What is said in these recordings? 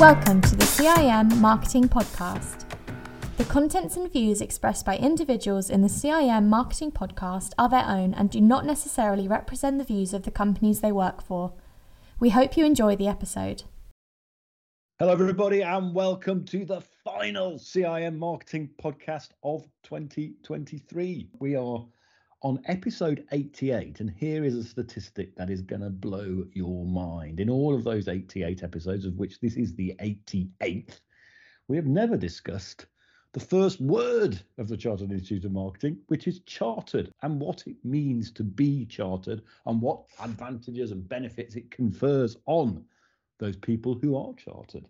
Welcome to the CIM Marketing Podcast. The contents and views expressed by individuals in the CIM Marketing Podcast are their own and do not necessarily represent the views of the companies they work for. We hope you enjoy the episode. Hello, everybody, and welcome to the final CIM Marketing Podcast of 2023. We are on episode 88, and here is a statistic that is going to blow your mind. In all of those 88 episodes, of which this is the 88th, we have never discussed the first word of the Chartered Institute of Marketing, which is chartered, and what it means to be chartered, and what advantages and benefits it confers on those people who are chartered.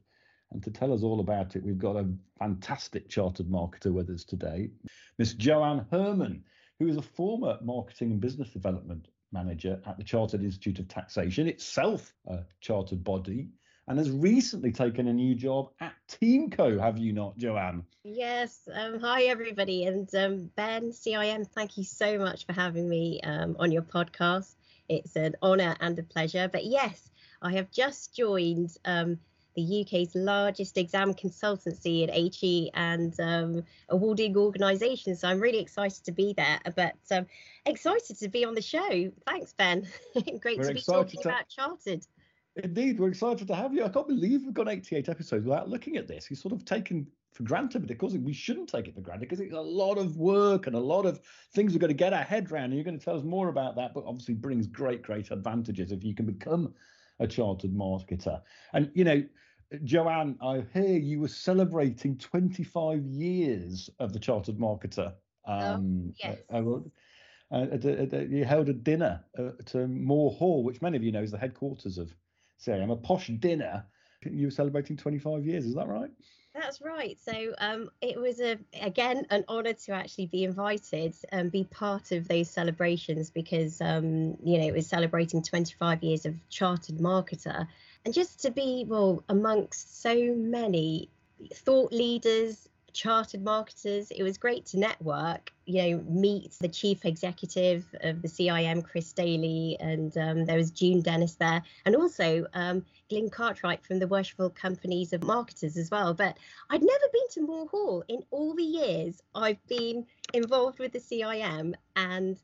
And to tell us all about it, we've got a fantastic chartered marketer with us today, Miss Joanne Herman who is a former marketing and business development manager at the Chartered Institute of Taxation, itself a chartered body, and has recently taken a new job at Teamco, have you not, Joanne? Yes. Um, hi, everybody. And um, Ben, CIM, thank you so much for having me um, on your podcast. It's an honour and a pleasure. But yes, I have just joined um, the UK's largest exam consultancy in HE and um, awarding organisation. So I'm really excited to be there, but um, excited to be on the show. Thanks, Ben. Great we're to be talking to... about Chartered. Indeed, we're excited to have you. I can't believe we've got 88 episodes without looking at this. You sort of taken for granted, but of course we shouldn't take it for granted because it's a lot of work and a lot of things we've got to get our head around. And you're going to tell us more about that, but obviously brings great, great advantages if you can become a chartered marketer. And you know, Joanne, I hear you were celebrating 25 years of the Chartered Marketer. Oh, um, oh, yes. Uh, uh, you held a dinner at Moor Hall, which many of you know is the headquarters of CIM, a posh dinner. You were celebrating 25 years, is that right? That's right. So um, it was a again an honour to actually be invited and be part of those celebrations because um, you know it was celebrating 25 years of chartered marketer, and just to be well amongst so many thought leaders chartered marketers it was great to network you know meet the chief executive of the cim chris daly and um, there was june dennis there and also glyn cartwright from the worshipful companies of marketors as well but i'd never been to moor hall in all the years i've been involved with the cim and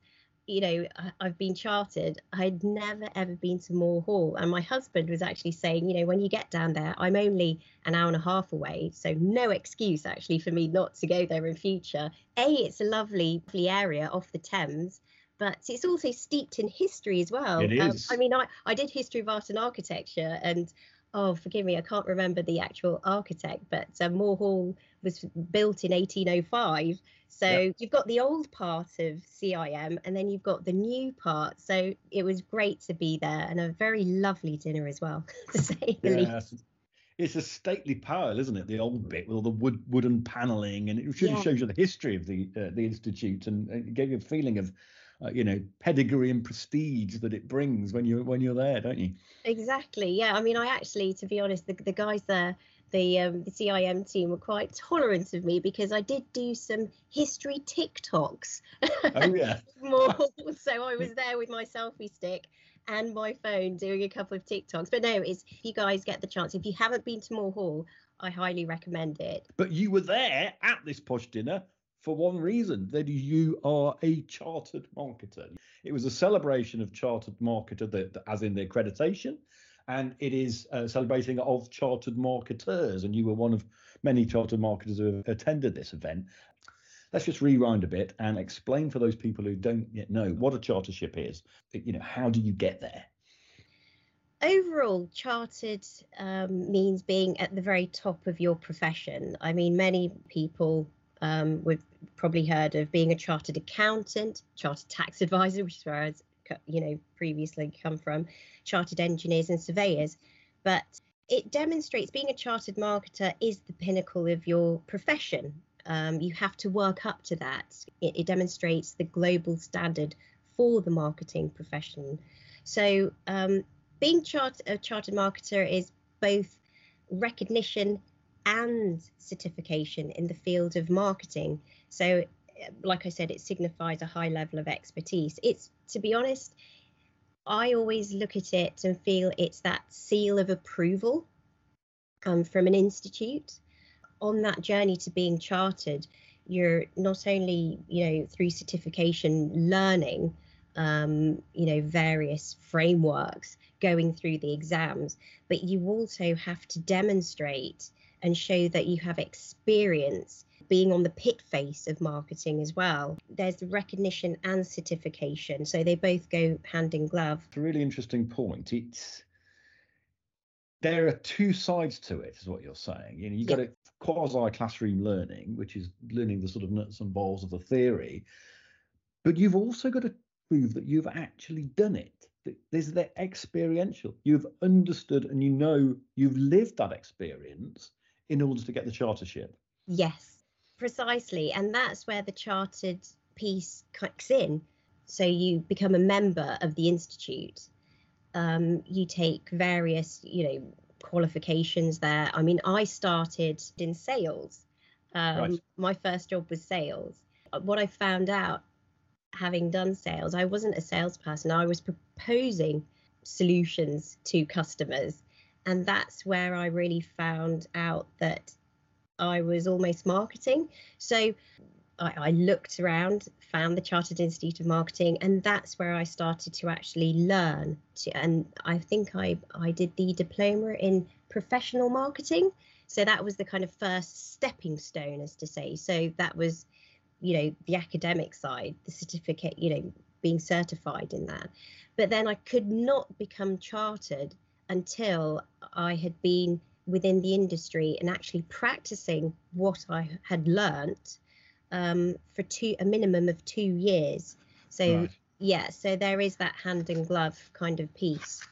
you know, I've been chartered. I'd never ever been to Moor Hall. And my husband was actually saying, you know, when you get down there, I'm only an hour and a half away. So no excuse actually for me not to go there in future. A, it's a lovely, lovely area off the Thames. But it's also steeped in history as well. It um. Um, I mean, I, I did history of art and architecture, and oh, forgive me, I can't remember the actual architect, but uh, Moor Hall was built in 1805. So yep. you've got the old part of CIM and then you've got the new part. So it was great to be there and a very lovely dinner as well, to say the yeah, least. It's a stately pile, isn't it? The old bit with all the wood wooden paneling, and it really yeah. shows you the history of the uh, the institute, and it gave you a feeling of uh, you know pedigree and prestige that it brings when you're when you're there don't you exactly yeah i mean i actually to be honest the, the guys there the um, the CIM team were quite tolerant of me because I did do some history TikToks. Oh yeah. More, so I was there with my selfie stick and my phone doing a couple of TikToks. But no, it's if you guys get the chance, if you haven't been to Moor Hall, I highly recommend it. But you were there at this posh dinner for one reason that you are a chartered marketer. It was a celebration of chartered marketer, as in the accreditation, and it is uh, celebrating of chartered marketers. And you were one of many chartered marketers who have attended this event. Let's just rewind a bit and explain for those people who don't yet know what a chartership is. You know, how do you get there? overall, chartered um, means being at the very top of your profession. I mean, many people um, we've probably heard of being a chartered accountant, chartered tax advisor, which is where I you know previously come from, chartered engineers and surveyors. But it demonstrates being a chartered marketer is the pinnacle of your profession. Um, you have to work up to that. It, it demonstrates the global standard for the marketing profession. So um, being chart- a chartered marketer is both recognition and certification in the field of marketing. So, like I said, it signifies a high level of expertise. It's, to be honest, I always look at it and feel it's that seal of approval um, from an institute. On that journey to being chartered, you're not only, you know, through certification learning, um, you know, various frameworks, going through the exams, but you also have to demonstrate and show that you have experience being on the pit face of marketing as well. There's the recognition and certification, so they both go hand in glove. It's a really interesting point. It's there are two sides to it, is what you're saying. You know, you've got a quasi classroom learning, which is learning the sort of nuts and bolts of the theory, but you've also got to prove that you've actually done it. There's the experiential. You've understood and you know you've lived that experience in order to get the chartership. Yes, precisely. And that's where the chartered piece kicks in. So you become a member of the institute. Um, you take various, you know, qualifications there. I mean, I started in sales. Um, right. My first job was sales. What I found out having done sales, I wasn't a salesperson. I was proposing solutions to customers. And that's where I really found out that I was almost marketing. So I, I, looked around, found the Chartered Institute of Marketing, and that's where I started to actually learn. To, and I think I, I did the diploma in professional marketing. So that was the kind of first stepping stone, as to say. So that was, you know, the academic side, the certificate, you know, being certified in that. But then I could not become chartered until I had been within the industry and actually practicing what I had learnt um, for two a minimum of two years. So right. yeah, so there is that hand in glove kind of piece.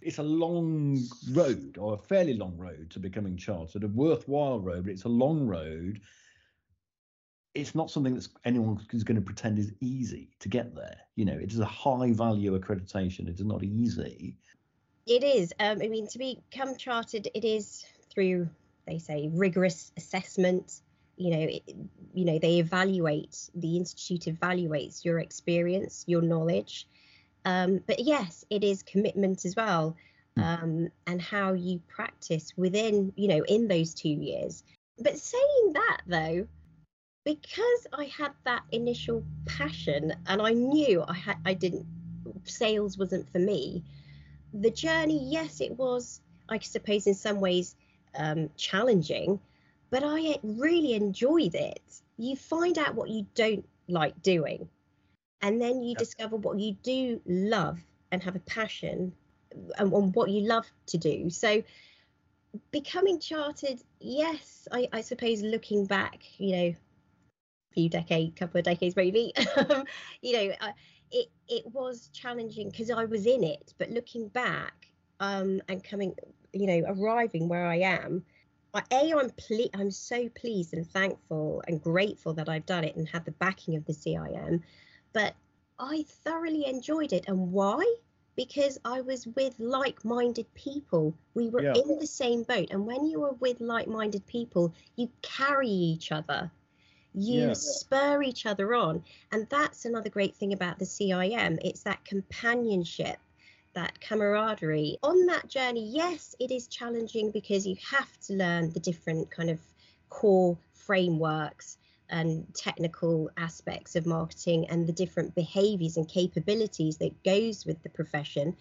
It's a long road, or a fairly long road to becoming chartered, a worthwhile road, but it's a long road. It's not something that anyone is going to pretend is easy to get there. You know, it is a high value accreditation. It is not easy. It is. Um, I mean, to become chartered, it is through, they say, rigorous assessment. You know, it, you know, they evaluate. The institute evaluates your experience, your knowledge. Um, but yes, it is commitment as well, hmm. um, and how you practice within, you know, in those two years. But saying that though, because I had that initial passion and I knew I had, I didn't, sales wasn't for me the journey, yes, it was, I suppose, in some ways um, challenging, but I really enjoyed it. You find out what you don't like doing, and then you discover what you do love and have a passion and, and what you love to do. So, becoming chartered, yes, I, I suppose looking back, you know, a few decades, couple of decades maybe, you know, uh, it it was challenging because I was in it, but looking back um, and coming, you know, arriving where I am, I, a I'm ple- I'm so pleased and thankful and grateful that I've done it and had the backing of the CIM, but I thoroughly enjoyed it, and why? Because I was with like-minded people. We were yeah. in the same boat, and when you are with like-minded people, you carry each other you yeah. spur each other on. And that's another great thing about the cim it's that companionship that camaraderie. On that journey yes it is challenging because you have to learn the different kind of core frameworks and technical aspects of marketing and the different behaviors and capabilities that goes with the profession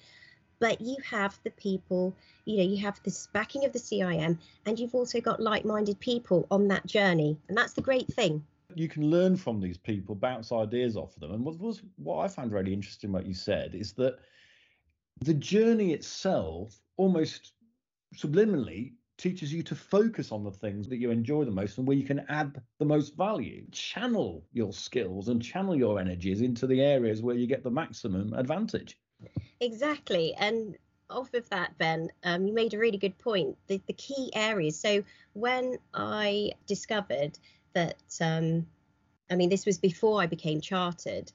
but you have the people you know you have this backing of the cim and you've also got like-minded people on that journey and that's the great thing. You can learn from these people bounce ideas off of them and what was what i found really interesting what you said is that the journey itself almost subliminally teaches you to focus on the things that you enjoy the most and where you can add the most value. Channel your skills and channel your energies into the areas where you get the maximum advantage Exactly. And off of that, Ben, um, you made a really good point. The, the key areas. So when I discovered that, um, I mean, this was before I became chartered.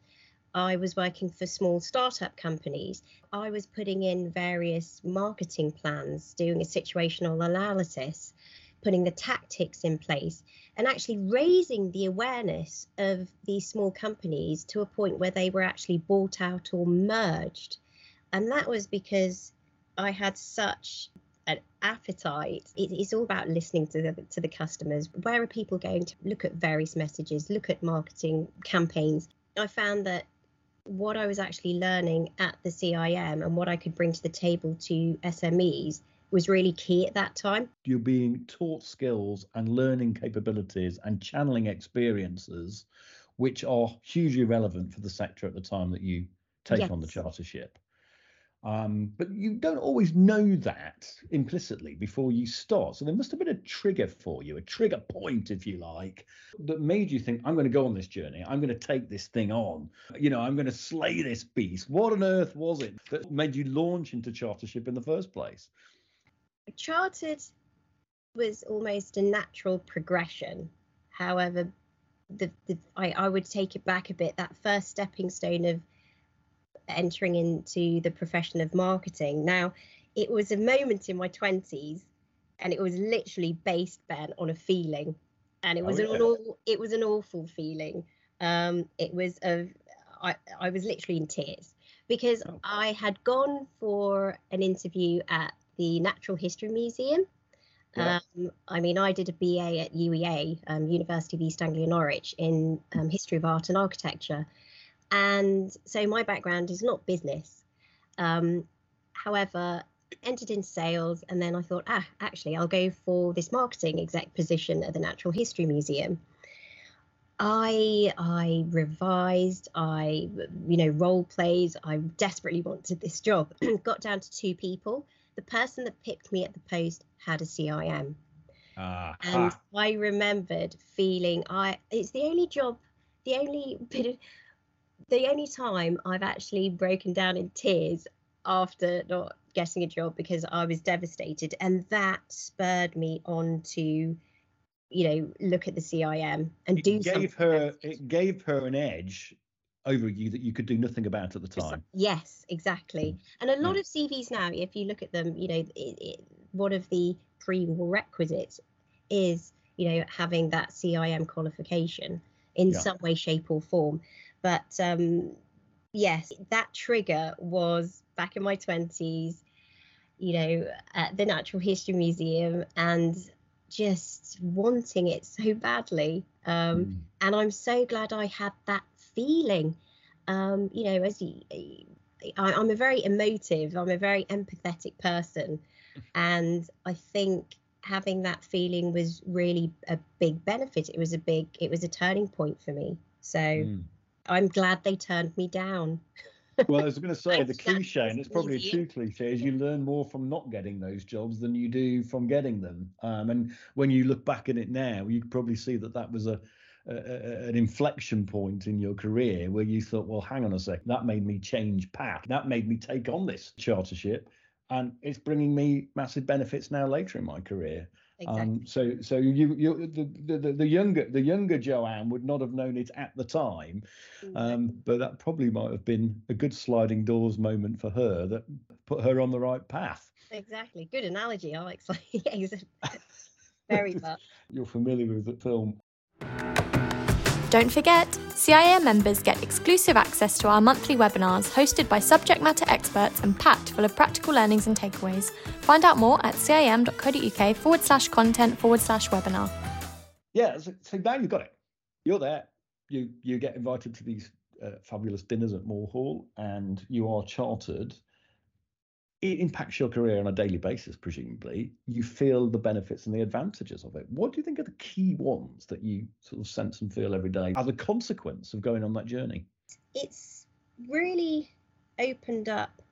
I was working for small startup companies. I was putting in various marketing plans, doing a situational analysis, putting the tactics in place, and actually raising the awareness of these small companies to a point where they were actually bought out or merged. And that was because I had such an appetite. It, it's all about listening to the to the customers. Where are people going to look at various messages, look at marketing campaigns? I found that what I was actually learning at the CIM and what I could bring to the table to SMEs was really key at that time. You're being taught skills and learning capabilities and channeling experiences which are hugely relevant for the sector at the time that you take yes. on the chartership. Um, but you don't always know that implicitly before you start. So there must have been a trigger for you, a trigger point, if you like, that made you think, I'm going to go on this journey. I'm going to take this thing on. You know, I'm going to slay this beast. What on earth was it that made you launch into chartership in the first place? Chartered was almost a natural progression. However, the, the I, I would take it back a bit. That first stepping stone of entering into the profession of marketing. Now, it was a moment in my 20s and it was literally based Ben on a feeling and it was oh, yeah. an all, it was an awful feeling. Um, it was a I, I was literally in tears because oh. I had gone for an interview at the Natural History Museum. Yeah. Um, I mean, I did a BA at UEA, um, University of East Anglia Norwich, in um, history of art and architecture. And so my background is not business. Um, however, entered into sales, and then I thought, ah, actually, I'll go for this marketing exec position at the Natural History Museum. I I revised, I you know role plays. I desperately wanted this job. Got down to two people. The person that picked me at the post had a CIM, uh, and I remembered feeling I it's the only job, the only bit of the only time I've actually broken down in tears after not getting a job because I was devastated, and that spurred me on to, you know, look at the CIM and it do. Gave her it gave her an edge over you that you could do nothing about at the time. Yes, exactly. And a lot yeah. of CVs now, if you look at them, you know, it, it, one of the prerequisites is, you know, having that CIM qualification in yeah. some way, shape, or form. But um, yes, that trigger was back in my 20s, you know, at the Natural History Museum and just wanting it so badly. Um, mm. And I'm so glad I had that feeling. Um, you know, as you, I, I'm a very emotive, I'm a very empathetic person. And I think having that feeling was really a big benefit. It was a big, it was a turning point for me. So mm. I'm glad they turned me down. well, I was going to say the cliche, and it's probably a true cliche, is you learn more from not getting those jobs than you do from getting them. Um, and when you look back at it now, you probably see that that was a, a, an inflection point in your career where you thought, well, hang on a sec, that made me change path. That made me take on this chartership, and it's bringing me massive benefits now later in my career. Um, exactly. Um, so so you you the, the the younger the younger Joanne would not have known it at the time, um, but that probably might have been a good sliding doors moment for her that put her on the right path. Exactly. Good analogy, Alex. Very much. You're familiar with the film don't forget, CIM members get exclusive access to our monthly webinars hosted by subject matter experts and packed full of practical learnings and takeaways. Find out more at cim.co.uk forward slash content forward slash webinar. Yeah, so, so now you've got it. You're there. You you get invited to these uh, fabulous dinners at Moor Hall, and you are chartered it impacts your career on a daily basis, presumably. You feel the benefits and the advantages of it. What do you think are the key ones that you sort of sense and feel every day as a consequence of going on that journey? It's really opened up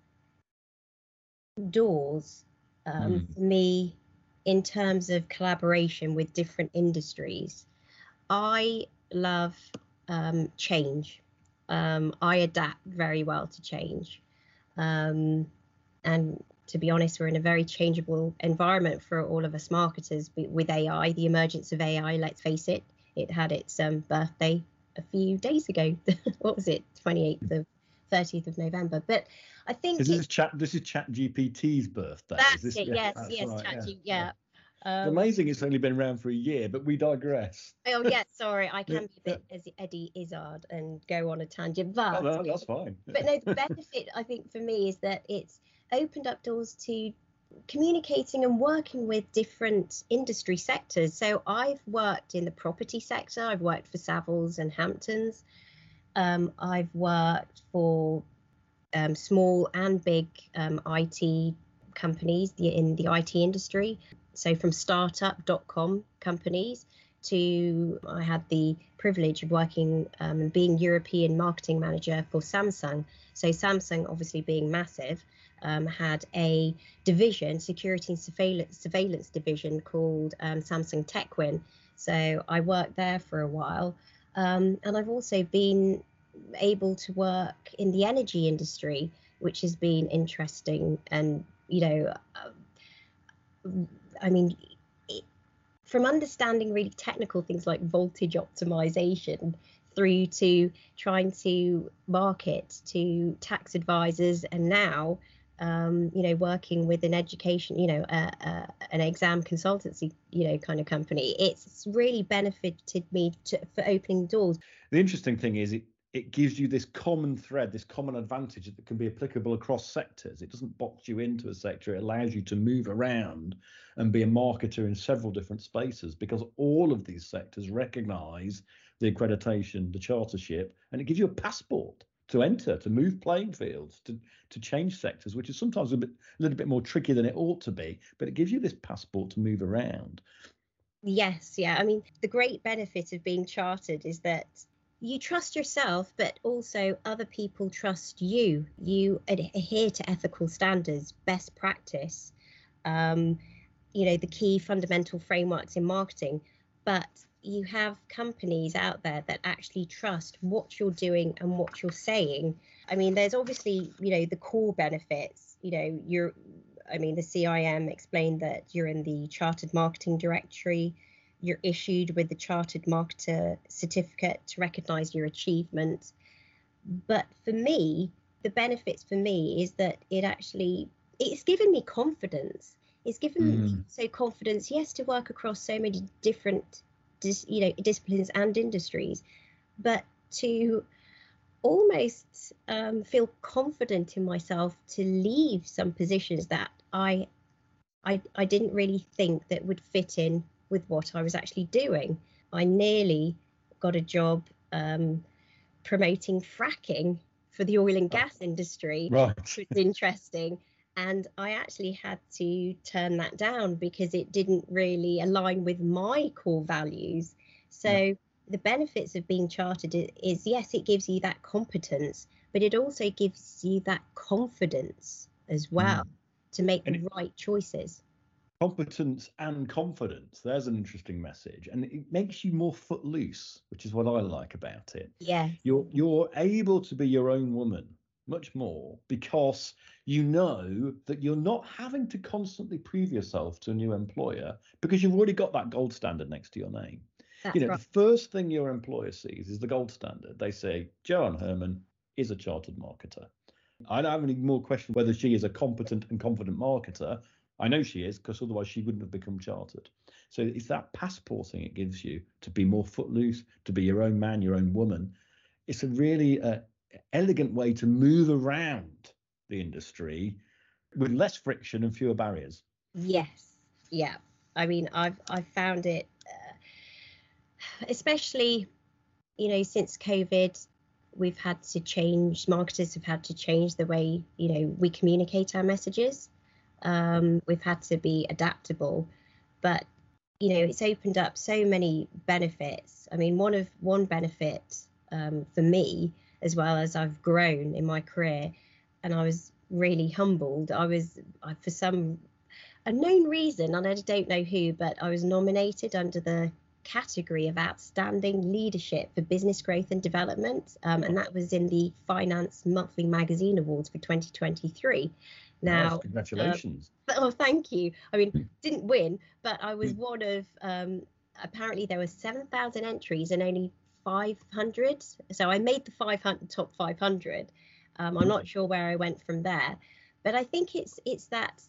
doors um, mm. for me in terms of collaboration with different industries. I love um, change. Um, I adapt very well to change. Um, and to be honest, we're in a very changeable environment for all of us marketers with AI, the emergence of AI. Let's face it, it had its um, birthday a few days ago. what was it, 28th of 30th of November? But I think is this chat. This is Chat GPT's birthday. That's this, it. Yes, yes, right, Chat yeah, yeah. Um, it's amazing it's only been around for a year, but we digress. Oh yeah, sorry, I can be a bit as Eddie Izzard and go on a tangent, but oh, no, that's fine. But no, the benefit I think for me is that it's opened up doors to communicating and working with different industry sectors. So I've worked in the property sector, I've worked for Savills and Hamptons, um, I've worked for um, small and big um, IT companies in the IT industry. So from startup.com companies to I had the privilege of working um, being European marketing manager for Samsung. So Samsung, obviously being massive, um, had a division, security and surveillance, surveillance division called um, Samsung TechWin. So I worked there for a while, um, and I've also been able to work in the energy industry, which has been interesting. And you know, uh, I mean, from understanding really technical things like voltage optimization through to trying to market to tax advisors and now um, you know working with an education you know uh, uh, an exam consultancy you know kind of company. It's really benefited me to, for opening doors. The interesting thing is it it gives you this common thread, this common advantage that can be applicable across sectors. It doesn't box you into a sector, it allows you to move around and be a marketer in several different spaces because all of these sectors recognize the accreditation, the chartership, and it gives you a passport to enter, to move playing fields, to to change sectors, which is sometimes a bit a little bit more tricky than it ought to be, but it gives you this passport to move around. Yes, yeah. I mean, the great benefit of being chartered is that you trust yourself, but also other people trust you. You adhere to ethical standards, best practice, um, you know, the key fundamental frameworks in marketing. But you have companies out there that actually trust what you're doing and what you're saying. I mean, there's obviously, you know, the core benefits. You know, you're, I mean, the CIM explained that you're in the Chartered Marketing Directory you're issued with the chartered marketer certificate to recognize your achievement. But for me, the benefits for me is that it actually it's given me confidence. It's given mm. me so confidence, yes, to work across so many different, you know, disciplines and industries, but to almost um, feel confident in myself to leave some positions that I, I, I didn't really think that would fit in with what I was actually doing. I nearly got a job um, promoting fracking for the oil and oh. gas industry, right. which was interesting. And I actually had to turn that down because it didn't really align with my core values. So, yeah. the benefits of being chartered is, yes, it gives you that competence, but it also gives you that confidence as well mm. to make and the right choices competence and confidence. There's an interesting message and it makes you more footloose which is what i like about it. Yeah. You're you're able to be your own woman much more because you know that you're not having to constantly prove yourself to a new employer because you've already got that gold standard next to your name. That's you know right. the first thing your employer sees is the gold standard. They say joanne herman is a chartered marketer. I don't have any more question whether she is a competent and confident marketer. I know she is because otherwise she wouldn't have become chartered. So it's that passporting it gives you to be more footloose, to be your own man, your own woman. It's a really uh, elegant way to move around the industry with less friction and fewer barriers. Yes, yeah. I mean, I've I've found it, uh, especially, you know, since COVID, we've had to change. Marketers have had to change the way you know we communicate our messages. Um, we've had to be adaptable, but you know it's opened up so many benefits. I mean, one of one benefit um, for me as well as I've grown in my career, and I was really humbled. I was I, for some unknown reason, and I don't know who, but I was nominated under the category of outstanding leadership for business growth and development, um, and that was in the Finance Monthly Magazine Awards for 2023. Now, nice. congratulations. Um, oh, thank you. I mean, hmm. didn't win, but I was hmm. one of. Um, apparently, there were seven thousand entries and only five hundred. So I made the five hundred top five hundred. Um, I'm not sure where I went from there, but I think it's it's that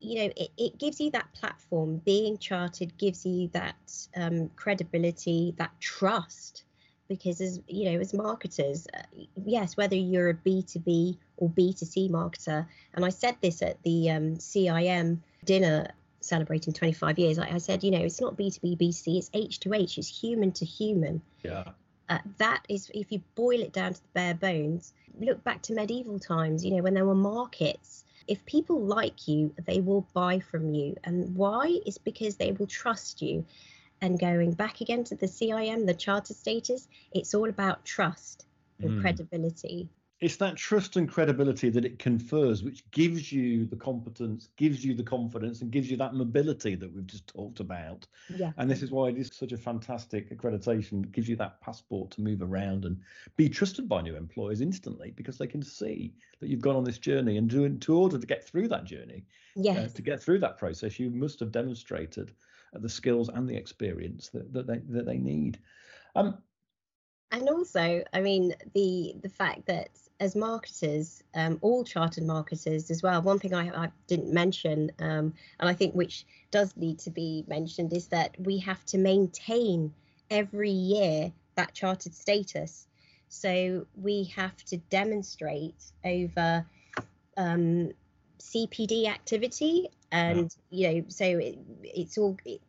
you know it, it gives you that platform being charted gives you that um, credibility that trust because as you know as marketers uh, yes whether you're a b2b or b2c marketer and i said this at the um, cim dinner celebrating 25 years I, I, said you know it's not b2b b2c it's h to h it's human to human. Yeah. Uh, that is if you boil it down to the bare bones look back to medieval times you know when there were markets. If people like you they will buy from you and why? Is because they will trust you and going back again to the CIM, the charter status, it's all about trust and mm. credibility. It's that trust and credibility that it confers, which gives you the competence, gives you the confidence, and gives you that mobility that we've just talked about. Yeah. And this is why it is such a fantastic accreditation. It gives you that passport to move around and be trusted by new employers instantly because they can see that you've gone on this journey. And to, to order to get through that journey, uh, yes. Uh, to get through that process, you must have demonstrated the skills and the experience that, that they that they need. Um, and also, I mean, the the fact that as marketers, um, all chartered marketers as well. One thing I, I didn't mention, um, and I think which does need to be mentioned, is that we have to maintain every year that chartered status. So we have to demonstrate over um, CPD activity, and yeah. you know, so it, it's all it,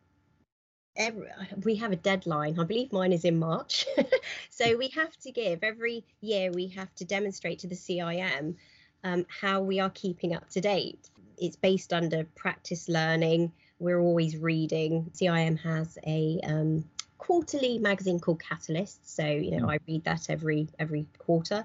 every, we have a deadline. I believe mine is in March. so we have to give every year, we have to demonstrate to the CIM um, how we are keeping up to date. It's based under practice learning. We're always reading. CIM has a um, quarterly magazine called Catalyst. So, you know, mm. I read that every every quarter.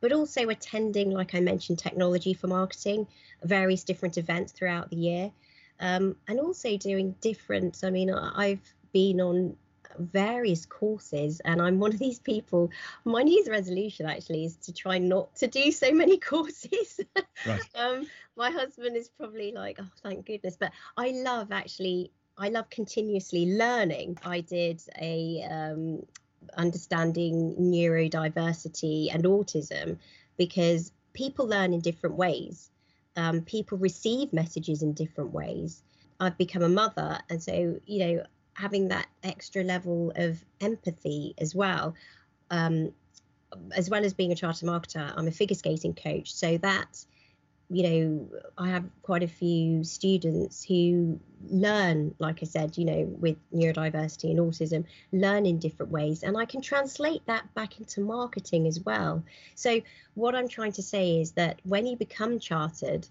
But also attending, like I mentioned, technology for marketing, various different events throughout the year um, and also doing different. I mean, I've been on various courses and i'm one of these people my new year's resolution actually is to try not to do so many courses right. um, my husband is probably like oh thank goodness but i love actually i love continuously learning i did a um, understanding neurodiversity and autism because people learn in different ways um, people receive messages in different ways. I've become a mother, and so you know, having that extra level of empathy as well, um, as well as being a charter marketer, I'm a figure skating coach, so that you know, I have quite a few students who learn, like I said, you know, with neurodiversity and autism, learn in different ways. And I can translate that back into marketing as well. So, what I'm trying to say is that when you become chartered,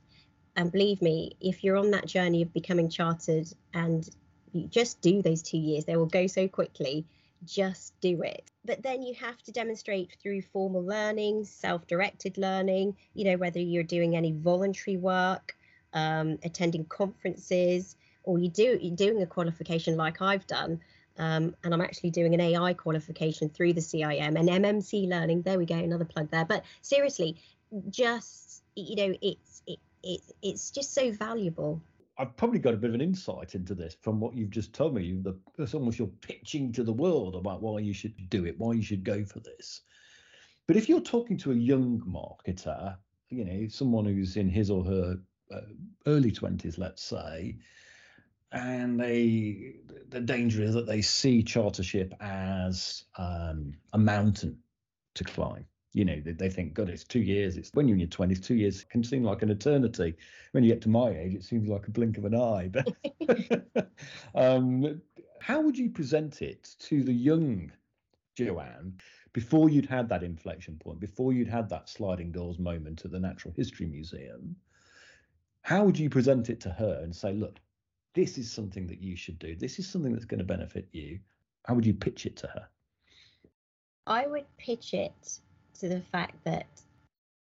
and believe me, if you're on that journey of becoming chartered and you just do those two years, they will go so quickly just do it. But then you have to demonstrate through formal learning, self directed learning, you know, whether you're doing any voluntary work, um, attending conferences, or you do, you're doing a qualification like I've done. Um, and I'm actually doing an AI qualification through the CIM and MMC learning. There we go, another plug there. But seriously, just you know, it's it, it it's just so valuable. I've probably got a bit of an insight into this from what you've just told me. The, it's almost you're pitching to the world about why you should do it, why you should go for this. But if you're talking to a young marketer, you know, someone who's in his or her uh, early 20s, let's say, and they the danger is that they see chartership as um, a mountain to climb you know they, they think god it's two years it's when you're in your 20s two years can seem like an eternity. When you get to my age it seems like a blink of an eye. But um, how would you present it to the young joanne before you'd had that inflection point before you'd had that sliding doors moment at the natural history museum? How would you present it to her and say look this is something that you should do. This is something that's going to benefit you. How would you pitch it to her? I would pitch it to the fact that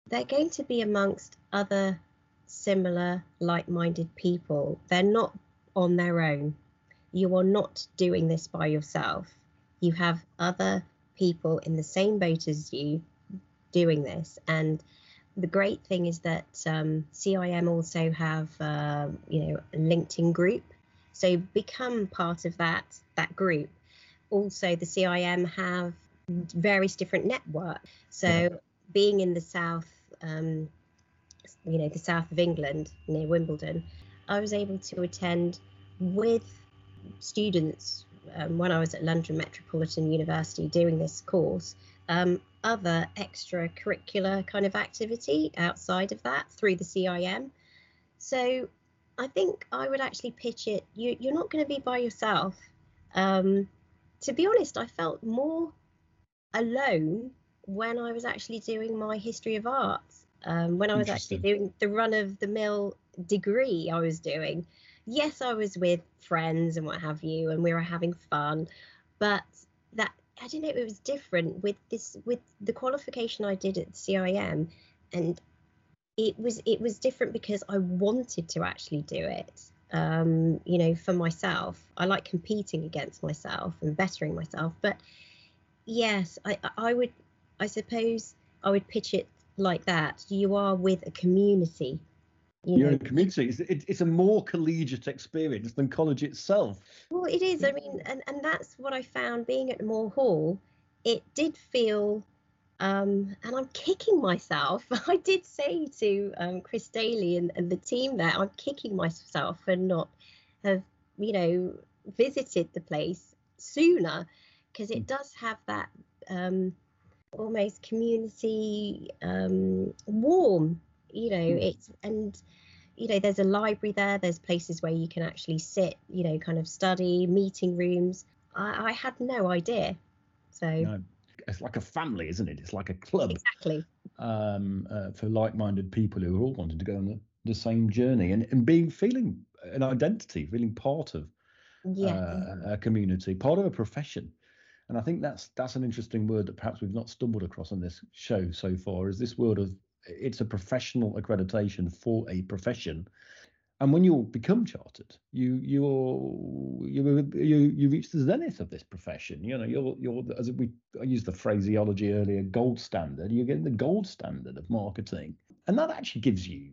they're going to be amongst other similar like minded people. They're not on their own. You are not doing this by yourself. You have other people in the same boat as you doing this. And the great thing is that um, CIM also have, uh, you know, a LinkedIn group. So become part of that that group. Also, the CIM have various different networks. So being in the south, um, you know, the south of England near Wimbledon, I was able to attend with students um, when I was at London Metropolitan University doing this course, um, other extracurricular kind of activity outside of that through the CIM. So I think I would actually pitch it. You, you're not going to be by yourself. Um, to be honest, I felt more alone when I was actually doing my history of art. Um, when I was actually doing the run of the mill degree, I was doing. Yes, I was with friends and what have you, and we were having fun, but that I don't know, it was different with this with the qualification I did at CIM, and it was it was different because I wanted to actually do it. Um, you know, for myself, I like competing against myself and bettering myself. But yes, I I would I suppose I would pitch it like that. You are with a community. You You're know. in a community. It's, it's a more collegiate experience than college itself. Well, it is. I mean, and, and that's what I found being at Moor Hall. It did feel um, and I'm kicking myself. I did say to um, Chris Daly and, and, the team there, I'm kicking myself for not have, you know, visited the place sooner because it hmm. does have that um, almost community um, warm, you know, mm. it's and you know there's a library there there's places where you can actually sit you know kind of study meeting rooms i, I had no idea so no it's like a family, isn't it? It's like a club. Exactly. Um, uh, for like-minded people who are all wanting to go on the, the same journey and, and being feeling an identity, feeling part of yeah. uh, a community, part of a profession. And I think that's that's an interesting word that perhaps we've not stumbled across on this show so far. Is this word of it's a professional accreditation for a profession and when you become chartered, you you you you you reach the zenith of this profession. You know, you're you're as we I used the phraseology earlier, gold standard. You're getting the gold standard of marketing, and that actually gives you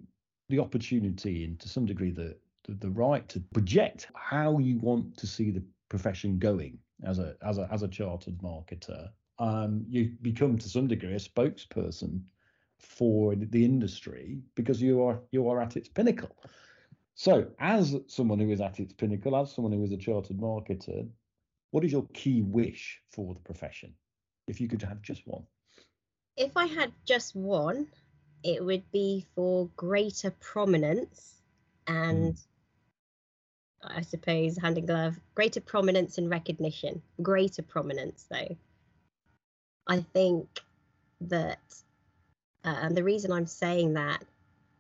the opportunity and to some degree the the, the right to project how you want to see the profession going as a as a as a chartered marketer. Um, you become to some degree a spokesperson for the industry because you are you are at its pinnacle. So, as someone who is at its pinnacle, as someone who is a chartered marketer, what is your key wish for the profession? If you could have just one. If I had just one, it would be for greater prominence and mm. I suppose hand in glove, greater prominence and recognition. Greater prominence, though. I think that, uh, and the reason I'm saying that,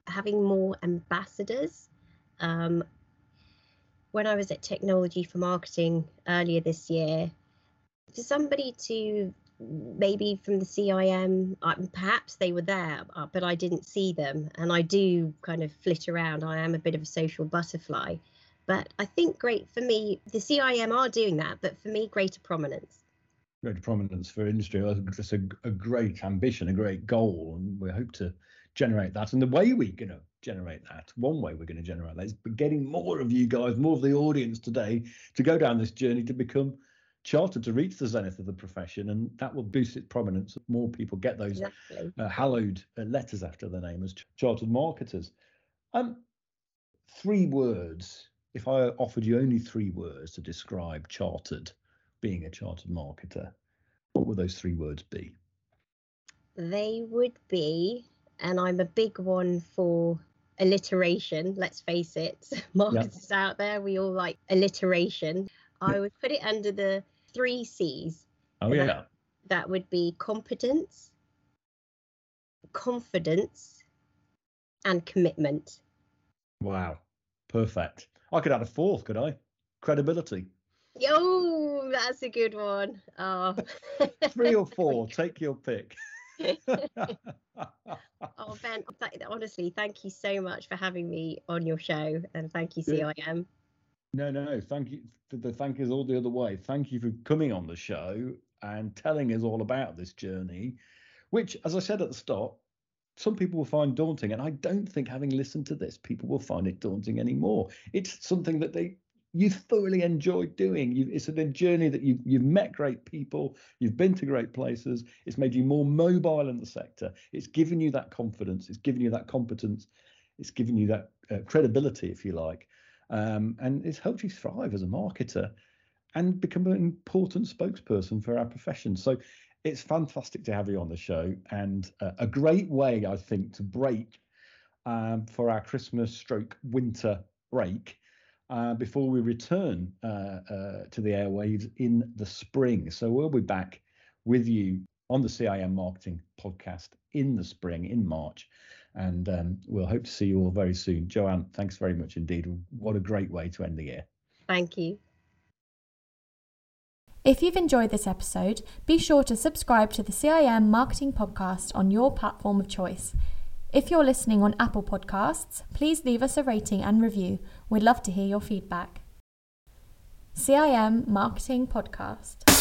having more ambassadors um, when I was at Technology for Marketing earlier this year, for somebody to maybe from the CIM, uh, perhaps they were there, uh, but I didn't see them. And I do kind of flit around. I am a bit of a social butterfly. But I think great for me, the CIM are doing that, but for me, greater prominence. Greater prominence for industry. That's a, a great ambition, a great goal. And we hope to generate that. And the way we're going to generate that. One way we're going to generate that is getting more of you guys, more of the audience today to go down this journey to become chartered to reach the zenith of the profession, and that will boost its prominence. More people get those exactly. uh, hallowed uh, letters after their name as chartered marketers. Um, three words. If I offered you only three words to describe chartered, being a chartered marketer, what would those three words be? They would be, and I'm a big one for alliteration. Let's face it, marketers out there, we all like alliteration. I would put it under the three C's. Oh yeah. That, that would be competence, confidence, and commitment. Wow, perfect. I could add a fourth, could I? Credibility. Yo, that's a good one. Oh. Three or four, take your pick. oh Ben, th- honestly, thank you so much for having me on your show, and thank you, CIM. No, no, no. Thank you. The thank is all the other way. Thank you for coming on the show and telling us all about this journey, which, as I said at the start, some people will find daunting, and I don't think having listened to this, people will find it daunting anymore. It's something that they you thoroughly enjoyed doing. You, it's a journey that you've, you've met great people, you've been to great places. It's made you more mobile in the sector. It's given you that confidence. It's given you that competence. It's given you that uh, credibility, if you like, um, and it's helped you thrive as a marketer. and become an important spokesperson for our profession. So it's fantastic to have you on the show and uh, a great way, I think, to break um, for our Christmas stroke winter break uh, before we return uh, uh to the airwaves in the spring. So we'll be back with you on the CIM Marketing podcast in the spring, in March. And um, we'll hope to see you all very soon. Joanne, thanks very much indeed. What a great way to end the year. Thank you. If you've enjoyed this episode, be sure to subscribe to the CIM Marketing Podcast on your platform of choice. If you're listening on Apple Podcasts, please leave us a rating and review. We'd love to hear your feedback. CIM Marketing Podcast.